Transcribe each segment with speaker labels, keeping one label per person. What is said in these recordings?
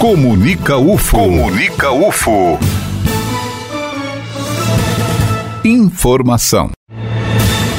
Speaker 1: Comunica UFO. Comunica UFO. Informação.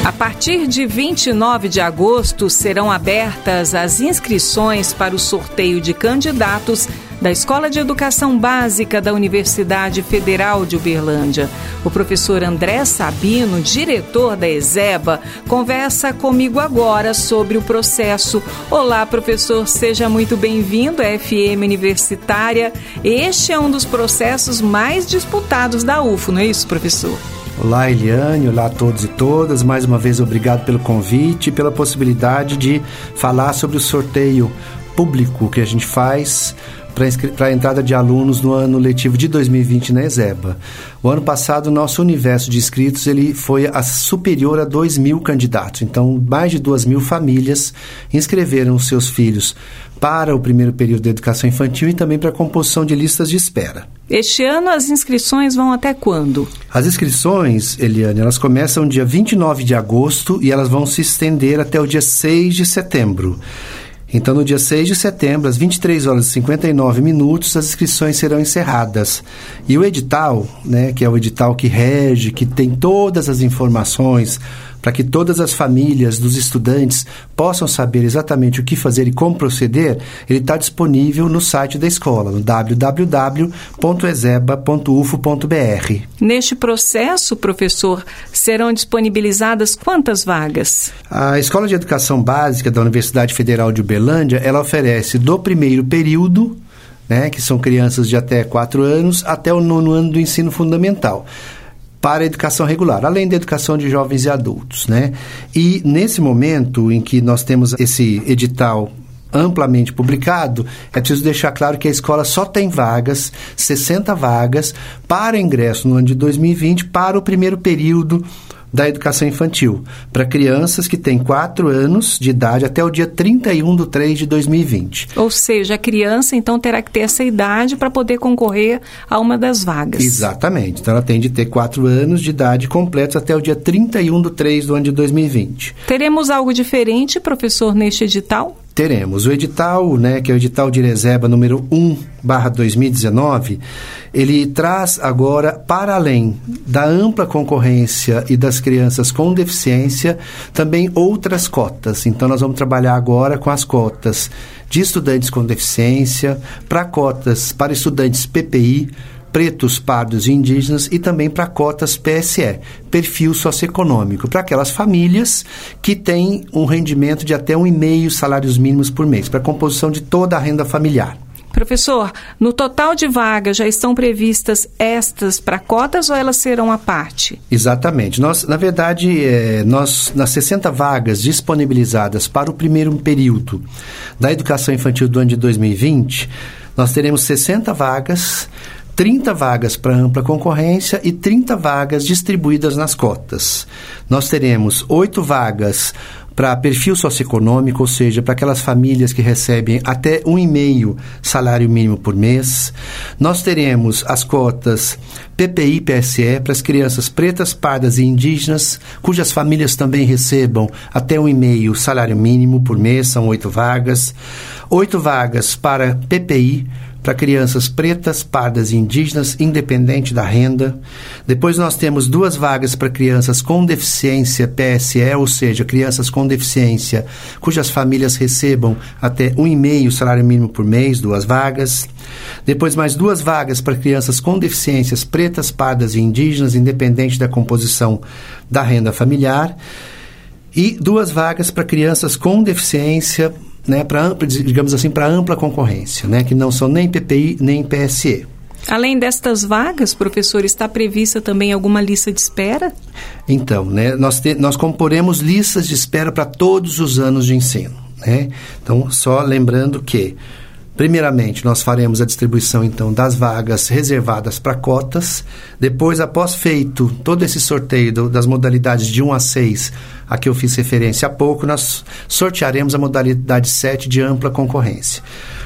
Speaker 2: A partir de 29 de agosto serão abertas as inscrições para o sorteio de candidatos da Escola de Educação Básica da Universidade Federal de Uberlândia. O professor André Sabino, diretor da ESEBA, conversa comigo agora sobre o processo. Olá, professor, seja muito bem-vindo à FM Universitária. Este é um dos processos mais disputados da UFO, não é isso, professor?
Speaker 3: Olá, Eliane, olá a todos e todas. Mais uma vez, obrigado pelo convite e pela possibilidade de falar sobre o sorteio público que a gente faz para a entrada de alunos no ano letivo de 2020 na ESEBA. O ano passado, nosso universo de inscritos ele foi a superior a 2 mil candidatos. Então, mais de 2 mil famílias inscreveram seus filhos para o primeiro período de educação infantil e também para a composição de listas de espera.
Speaker 2: Este ano as inscrições vão até quando?
Speaker 3: As inscrições, Eliane, elas começam dia 29 de agosto e elas vão se estender até o dia 6 de setembro. Então, no dia 6 de setembro, às 23 horas e 59 minutos, as inscrições serão encerradas. E o edital, né, que é o edital que rege, que tem todas as informações para que todas as famílias dos estudantes possam saber exatamente o que fazer e como proceder, ele está disponível no site da escola, no www.ezeba.ufo.br.
Speaker 2: Neste processo, professor, serão disponibilizadas quantas vagas?
Speaker 3: A Escola de Educação Básica da Universidade Federal de Uberlândia, ela oferece do primeiro período né, que são crianças de até 4 anos, até o nono ano do ensino fundamental para a educação regular, além da educação de jovens e adultos, né? E nesse momento em que nós temos esse edital amplamente publicado, é preciso deixar claro que a escola só tem vagas, 60 vagas, para ingresso no ano de 2020 para o primeiro período da educação infantil para crianças que têm 4 anos de idade até o dia 31 de 3 de 2020.
Speaker 2: Ou seja, a criança então terá que ter essa idade para poder concorrer a uma das vagas.
Speaker 3: Exatamente. Então ela tem de ter 4 anos de idade completos até o dia 31 de 3 do ano de 2020.
Speaker 2: Teremos algo diferente, professor, neste edital?
Speaker 3: Teremos. O edital, né, que é o edital de reserva número 1, barra 2019, ele traz agora, para além da ampla concorrência e das crianças com deficiência, também outras cotas. Então, nós vamos trabalhar agora com as cotas de estudantes com deficiência, para cotas para estudantes PPI, pretos, pardos e indígenas e também para cotas PSE, perfil socioeconômico, para aquelas famílias que têm um rendimento de até um e meio salários mínimos por mês, para a composição de toda a renda familiar.
Speaker 2: Professor, no total de vagas já estão previstas estas para cotas ou elas serão à parte?
Speaker 3: Exatamente. Nós, na verdade, é, nós nas 60 vagas disponibilizadas para o primeiro período da educação infantil do ano de 2020, nós teremos 60 vagas 30 vagas para ampla concorrência e 30 vagas distribuídas nas cotas. Nós teremos 8 vagas para perfil socioeconômico, ou seja, para aquelas famílias que recebem até um e meio salário mínimo por mês. Nós teremos as cotas PPI PSE para as crianças pretas, pardas e indígenas, cujas famílias também recebam até um e meio salário mínimo por mês, são oito vagas. Oito vagas para PPI para crianças pretas, pardas e indígenas, independente da renda. Depois nós temos duas vagas para crianças com deficiência PSE, ou seja, crianças com deficiência cujas famílias recebam até um e meio salário mínimo por mês, duas vagas. Depois mais duas vagas para crianças com deficiências pretas, pardas e indígenas, independente da composição da renda familiar. E duas vagas para crianças com deficiência né, para digamos assim, para ampla concorrência, né, que não são nem PPI nem PSE.
Speaker 2: Além destas vagas, professor, está prevista também alguma lista de espera?
Speaker 3: Então, né, nós, te, nós comporemos listas de espera para todos os anos de ensino. Né? Então, só lembrando que Primeiramente, nós faremos a distribuição então das vagas reservadas para cotas. Depois, após feito todo esse sorteio do, das modalidades de 1 a 6, a que eu fiz referência há pouco, nós sortearemos a modalidade 7 de ampla concorrência.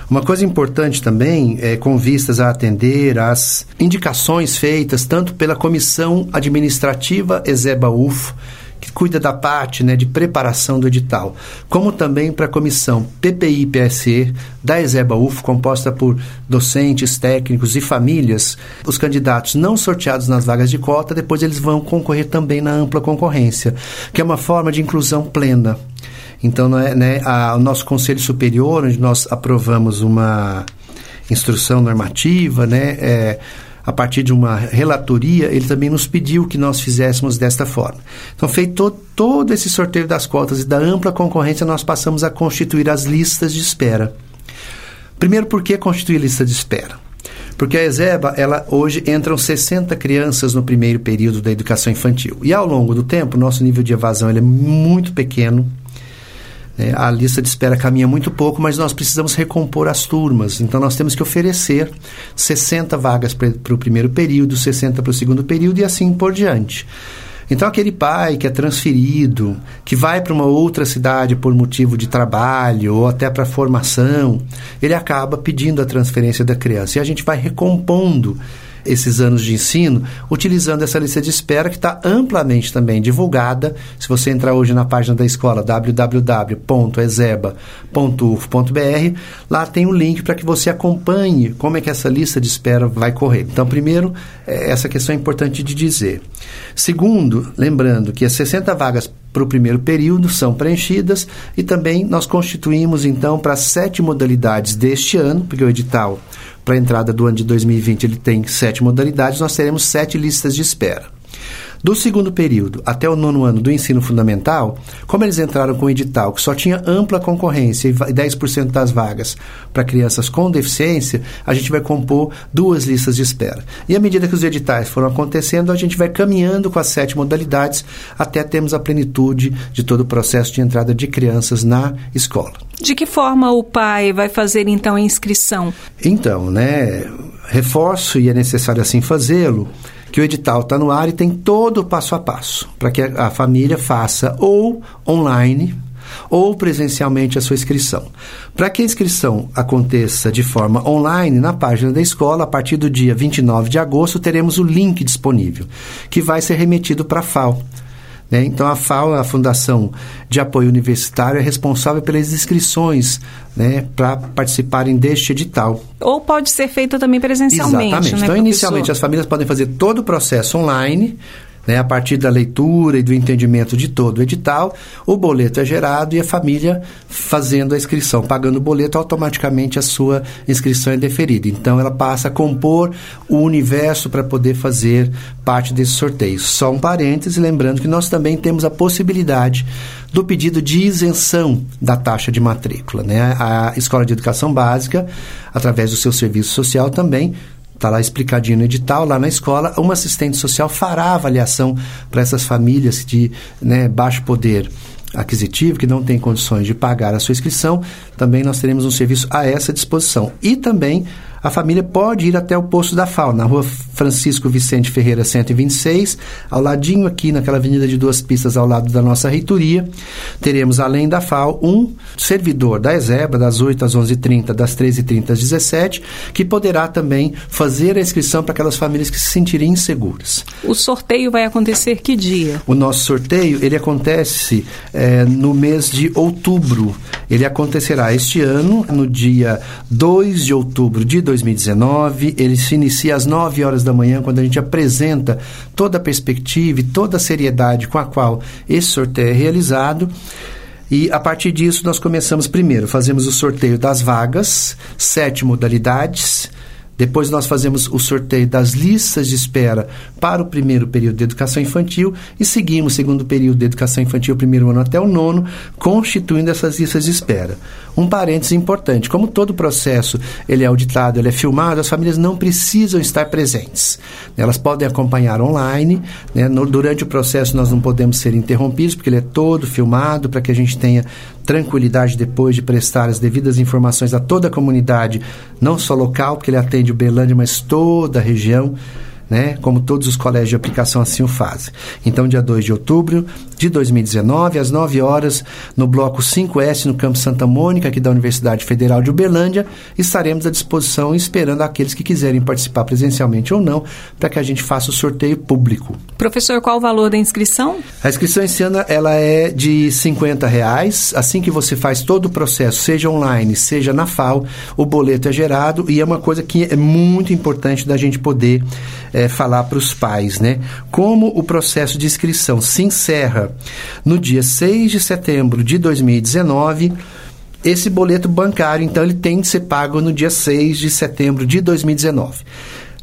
Speaker 3: Uma coisa importante também é com vistas a atender às indicações feitas tanto pela Comissão Administrativa Exeba UF, que cuida da parte né, de preparação do edital, como também para a comissão PPI-PSE da ESEBA UF, composta por docentes, técnicos e famílias. Os candidatos não sorteados nas vagas de cota, depois eles vão concorrer também na ampla concorrência, que é uma forma de inclusão plena. Então, é, né, a, o nosso Conselho Superior, onde nós aprovamos uma instrução normativa, né, é, a partir de uma relatoria, ele também nos pediu que nós fizéssemos desta forma. Então, feito todo esse sorteio das cotas e da ampla concorrência, nós passamos a constituir as listas de espera. Primeiro, por que constituir lista de espera? Porque a ESEBA, ela hoje entram 60 crianças no primeiro período da educação infantil. E ao longo do tempo, nosso nível de evasão ele é muito pequeno. É, a lista de espera caminha muito pouco, mas nós precisamos recompor as turmas. Então, nós temos que oferecer 60 vagas para o primeiro período, 60 para o segundo período e assim por diante. Então, aquele pai que é transferido, que vai para uma outra cidade por motivo de trabalho ou até para formação, ele acaba pedindo a transferência da criança. E a gente vai recompondo esses anos de ensino utilizando essa lista de espera que está amplamente também divulgada. Se você entrar hoje na página da escola www.ezeba.uf.br, lá tem um link para que você acompanhe como é que essa lista de espera vai correr. Então, primeiro, é, essa questão é importante de dizer. Segundo, lembrando que as 60 vagas para o primeiro período são preenchidas e também nós constituímos então para sete modalidades deste ano, porque o edital para a entrada do ano de 2020 ele tem sete modalidades, nós teremos sete listas de espera. Do segundo período até o nono ano do ensino fundamental, como eles entraram com o edital que só tinha ampla concorrência e 10% das vagas para crianças com deficiência, a gente vai compor duas listas de espera. E à medida que os editais foram acontecendo, a gente vai caminhando com as sete modalidades até termos a plenitude de todo o processo de entrada de crianças na escola.
Speaker 2: De que forma o pai vai fazer então a inscrição?
Speaker 3: Então, né, reforço e é necessário assim fazê-lo que o edital está no ar e tem todo o passo a passo para que a, família faça ou online ou presencialmente a sua inscrição. Para que a inscrição aconteça de forma online, na página da escola, a partir do dia 29 de agosto, teremos o link disponível, que vai ser remetido para a FAO. Né? Então, a FAO, a Fundação de Apoio Universitário, é responsável pelas inscrições né, para participarem deste edital.
Speaker 2: Ou pode ser feita também presencialmente.
Speaker 3: Exatamente.
Speaker 2: Né,
Speaker 3: então, inicialmente, as famílias podem fazer todo o processo online, né, a partir da leitura e do entendimento de todo o edital, o boleto é gerado e a família fazendo a inscrição, pagando o boleto, automaticamente a sua inscrição é deferida. Então ela passa a compor o universo para poder fazer parte desse sorteio. Só um parêntese, lembrando que nós também temos a possibilidade do pedido de isenção da taxa de matrícula. Né? A Escola de Educação Básica, através do seu serviço social, também Está lá explicadinho no edital, lá na escola, uma assistente social fará avaliação para essas famílias de né, baixo poder aquisitivo, que não tem condições de pagar a sua inscrição. Também nós teremos um serviço a essa disposição. E também a família pode ir até o posto da FAO, na rua Francisco Vicente Ferreira 126, ao ladinho aqui naquela avenida de duas pistas ao lado da nossa reitoria. Teremos, além da FAO, um servidor da ESEBA, das 8 às 11h30, das 13h30 às 17 que poderá também fazer a inscrição para aquelas famílias que se sentirem inseguras.
Speaker 2: O sorteio vai acontecer que dia?
Speaker 3: O nosso sorteio, ele acontece é, no mês de outubro. Ele acontecerá este ano, no dia 2 de outubro de 2019. Ele se inicia às 9 horas da manhã, quando a gente apresenta toda a perspectiva e toda a seriedade com a qual esse sorteio é realizado. E a partir disso, nós começamos primeiro, fazemos o sorteio das vagas, sete modalidades. Depois nós fazemos o sorteio das listas de espera para o primeiro período de educação infantil e seguimos o segundo período de educação infantil, primeiro ano até o nono, constituindo essas listas de espera. Um parênteses importante, como todo processo ele é auditado, ele é filmado, as famílias não precisam estar presentes. Elas podem acompanhar online, né? no, durante o processo nós não podemos ser interrompidos, porque ele é todo filmado, para que a gente tenha tranquilidade depois de prestar as devidas informações a toda a comunidade, não só local, porque ele atende o Belândia, mas toda a região. Né? Como todos os colégios de aplicação assim o fazem. Então, dia 2 de outubro de 2019, às 9 horas, no bloco 5S, no Campo Santa Mônica, aqui da Universidade Federal de Uberlândia, estaremos à disposição esperando aqueles que quiserem participar presencialmente ou não, para que a gente faça o sorteio público.
Speaker 2: Professor, qual o valor da inscrição?
Speaker 3: A inscrição esse ano ela é de 50 reais. Assim que você faz todo o processo, seja online, seja na FAO, o boleto é gerado e é uma coisa que é muito importante da gente poder é, falar para os pais, né? Como o processo de inscrição se encerra no dia 6 de setembro de 2019, esse boleto bancário, então, ele tem de ser pago no dia 6 de setembro de 2019.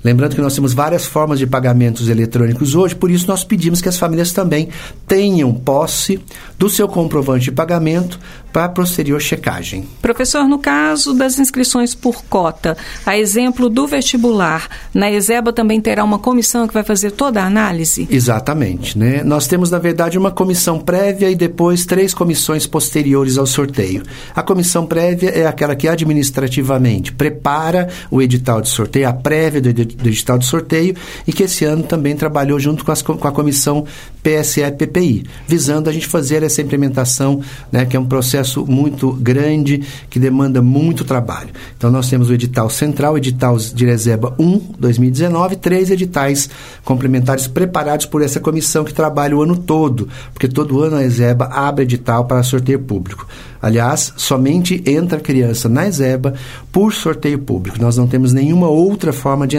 Speaker 3: Lembrando que nós temos várias formas de pagamentos eletrônicos hoje, por isso nós pedimos que as famílias também tenham posse do seu comprovante de pagamento para posterior checagem.
Speaker 2: Professor, no caso das inscrições por cota, a exemplo do vestibular, na ESEBA também terá uma comissão que vai fazer toda a análise?
Speaker 3: Exatamente. Né? Nós temos, na verdade, uma comissão prévia e depois três comissões posteriores ao sorteio. A comissão prévia é aquela que administrativamente prepara o edital de sorteio, a prévia do, do edital de sorteio, e que esse ano também trabalhou junto com, as, com a comissão PSE-PPI, visando a gente fazer essa implementação, né, que é um processo muito grande que demanda muito trabalho. Então nós temos o edital central, edital de reserva 1, 2019, três editais complementares preparados por essa comissão que trabalha o ano todo, porque todo ano a ESEBA abre edital para sorteio público. Aliás, somente entra criança na ESEBA por sorteio público. Nós não temos nenhuma outra forma de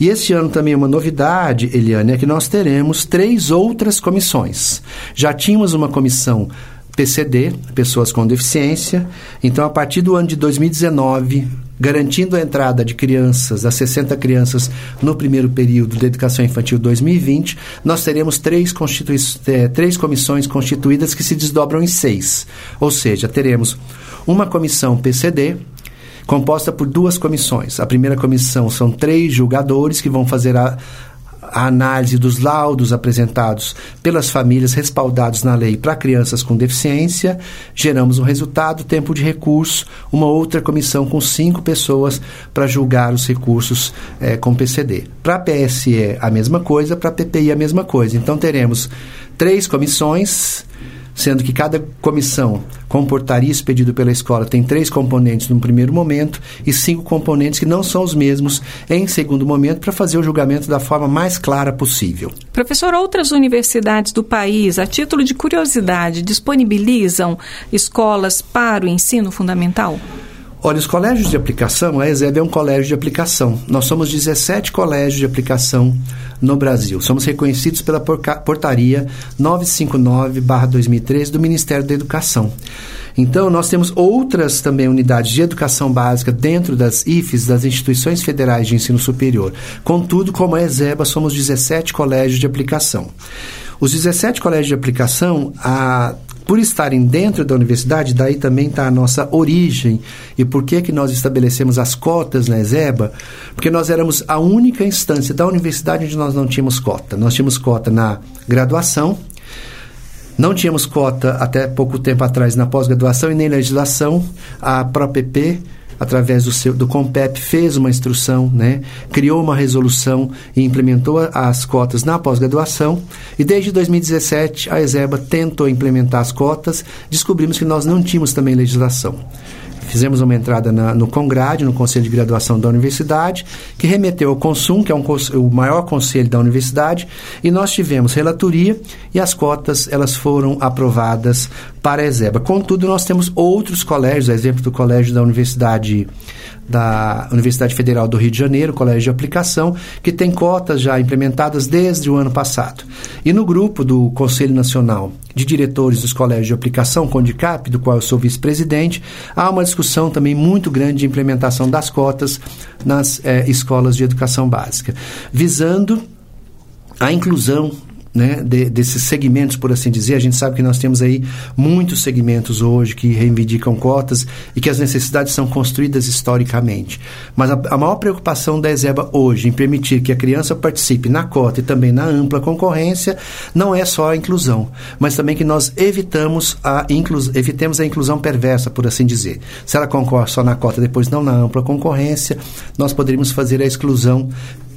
Speaker 3: E este ano também uma novidade, Eliane, é que nós teremos três outras comissões. Já tínhamos uma comissão PCD, pessoas com deficiência. Então, a partir do ano de 2019, garantindo a entrada de crianças, das 60 crianças, no primeiro período da educação infantil 2020, nós teremos três, é, três comissões constituídas que se desdobram em seis. Ou seja, teremos uma comissão PCD, composta por duas comissões. A primeira comissão são três julgadores que vão fazer a, a análise dos laudos apresentados pelas famílias respaldados na lei para crianças com deficiência, geramos um resultado, tempo de recurso, uma outra comissão com cinco pessoas para julgar os recursos é, com PCD. Para a PSE, a mesma coisa, para a PPI, a mesma coisa. Então, teremos três comissões sendo que cada comissão comportaria esse pedido pela escola tem três componentes no primeiro momento e cinco componentes que não são os mesmos em segundo momento para fazer o julgamento da forma mais clara possível.
Speaker 2: Professor, outras universidades do país, a título de curiosidade, disponibilizam escolas para o ensino fundamental?
Speaker 3: Olha, os colégios de aplicação, a ESEB é um colégio de aplicação. Nós somos 17 colégios de aplicação no Brasil. Somos reconhecidos pela portaria 959-2013 do Ministério da Educação. Então, nós temos outras também unidades de educação básica dentro das IFES, das instituições federais de ensino superior. Contudo, como a ESEBA, somos 17 colégios de aplicação. Os 17 colégios de aplicação, a por estarem dentro da universidade, daí também está a nossa origem. E por que, que nós estabelecemos as cotas na ESEBA? Porque nós éramos a única instância da universidade onde nós não tínhamos cota. Nós tínhamos cota na graduação, não tínhamos cota até pouco tempo atrás na pós-graduação e nem legislação. A PROPP através do, seu, do COMPEP, fez uma instrução, né, criou uma resolução e implementou as cotas na pós-graduação. E desde 2017, a ESEBA tentou implementar as cotas, descobrimos que nós não tínhamos também legislação. Fizemos uma entrada na, no CONGRAD, no Conselho de Graduação da Universidade, que remeteu ao CONSUM, que é um, o maior conselho da universidade, e nós tivemos relatoria e as cotas elas foram aprovadas para a ESEBA. Contudo, nós temos outros colégios, a exemplo do Colégio da Universidade da Universidade Federal do Rio de Janeiro, Colégio de Aplicação, que tem cotas já implementadas desde o ano passado. E no grupo do Conselho Nacional de Diretores dos Colégios de Aplicação, CONDICAP, do qual eu sou vice-presidente, há uma discussão também muito grande de implementação das cotas nas eh, escolas de educação básica, visando a inclusão né, de, desses segmentos, por assim dizer. A gente sabe que nós temos aí muitos segmentos hoje que reivindicam cotas e que as necessidades são construídas historicamente. Mas a, a maior preocupação da ESEBA hoje em permitir que a criança participe na cota e também na ampla concorrência não é só a inclusão, mas também que nós evitamos a inclus, evitemos a inclusão perversa, por assim dizer. Se ela concorre só na cota, depois não na ampla concorrência, nós poderíamos fazer a exclusão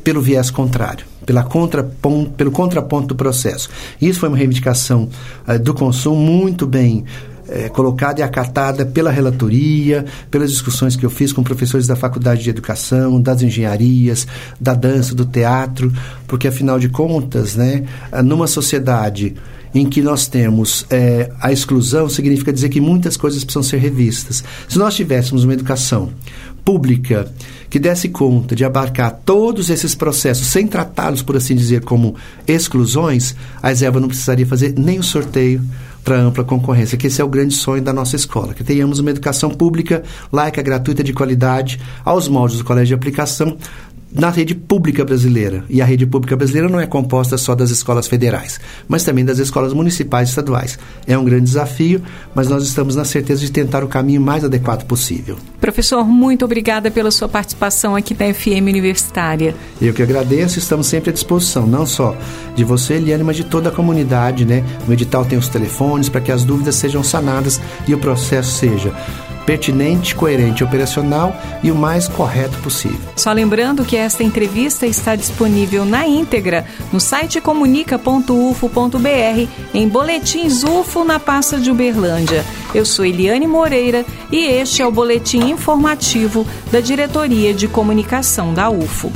Speaker 3: pelo viés contrário, pela contraponto, pelo contraponto do processo. Isso foi uma reivindicação uh, do consumo muito bem é, colocada e acatada pela relatoria, pelas discussões que eu fiz com professores da Faculdade de Educação, das engenharias, da dança, do teatro, porque afinal de contas, né, numa sociedade em que nós temos é, a exclusão, significa dizer que muitas coisas precisam ser revistas. Se nós tivéssemos uma educação pública que desse conta de abarcar todos esses processos sem tratá-los, por assim dizer, como exclusões, a Exeva não precisaria fazer nem o sorteio para ampla concorrência, que esse é o grande sonho da nossa escola, que tenhamos uma educação pública, laica, gratuita, de qualidade, aos moldes do colégio de aplicação, na rede pública brasileira. E a rede pública brasileira não é composta só das escolas federais, mas também das escolas municipais e estaduais. É um grande desafio, mas nós estamos na certeza de tentar o caminho mais adequado possível.
Speaker 2: Professor, muito obrigada pela sua participação aqui da FM Universitária.
Speaker 3: Eu que agradeço, estamos sempre à disposição, não só de você, Eliane, mas de toda a comunidade, né? No edital tem os telefones para que as dúvidas sejam sanadas e o processo seja pertinente, coerente, operacional e o mais correto possível.
Speaker 2: Só lembrando que esta entrevista está disponível na íntegra no site comunica.ufo.br em boletins UFO na pasta de Uberlândia. Eu sou Eliane Moreira e este é o boletim informativo da Diretoria de Comunicação da UFO.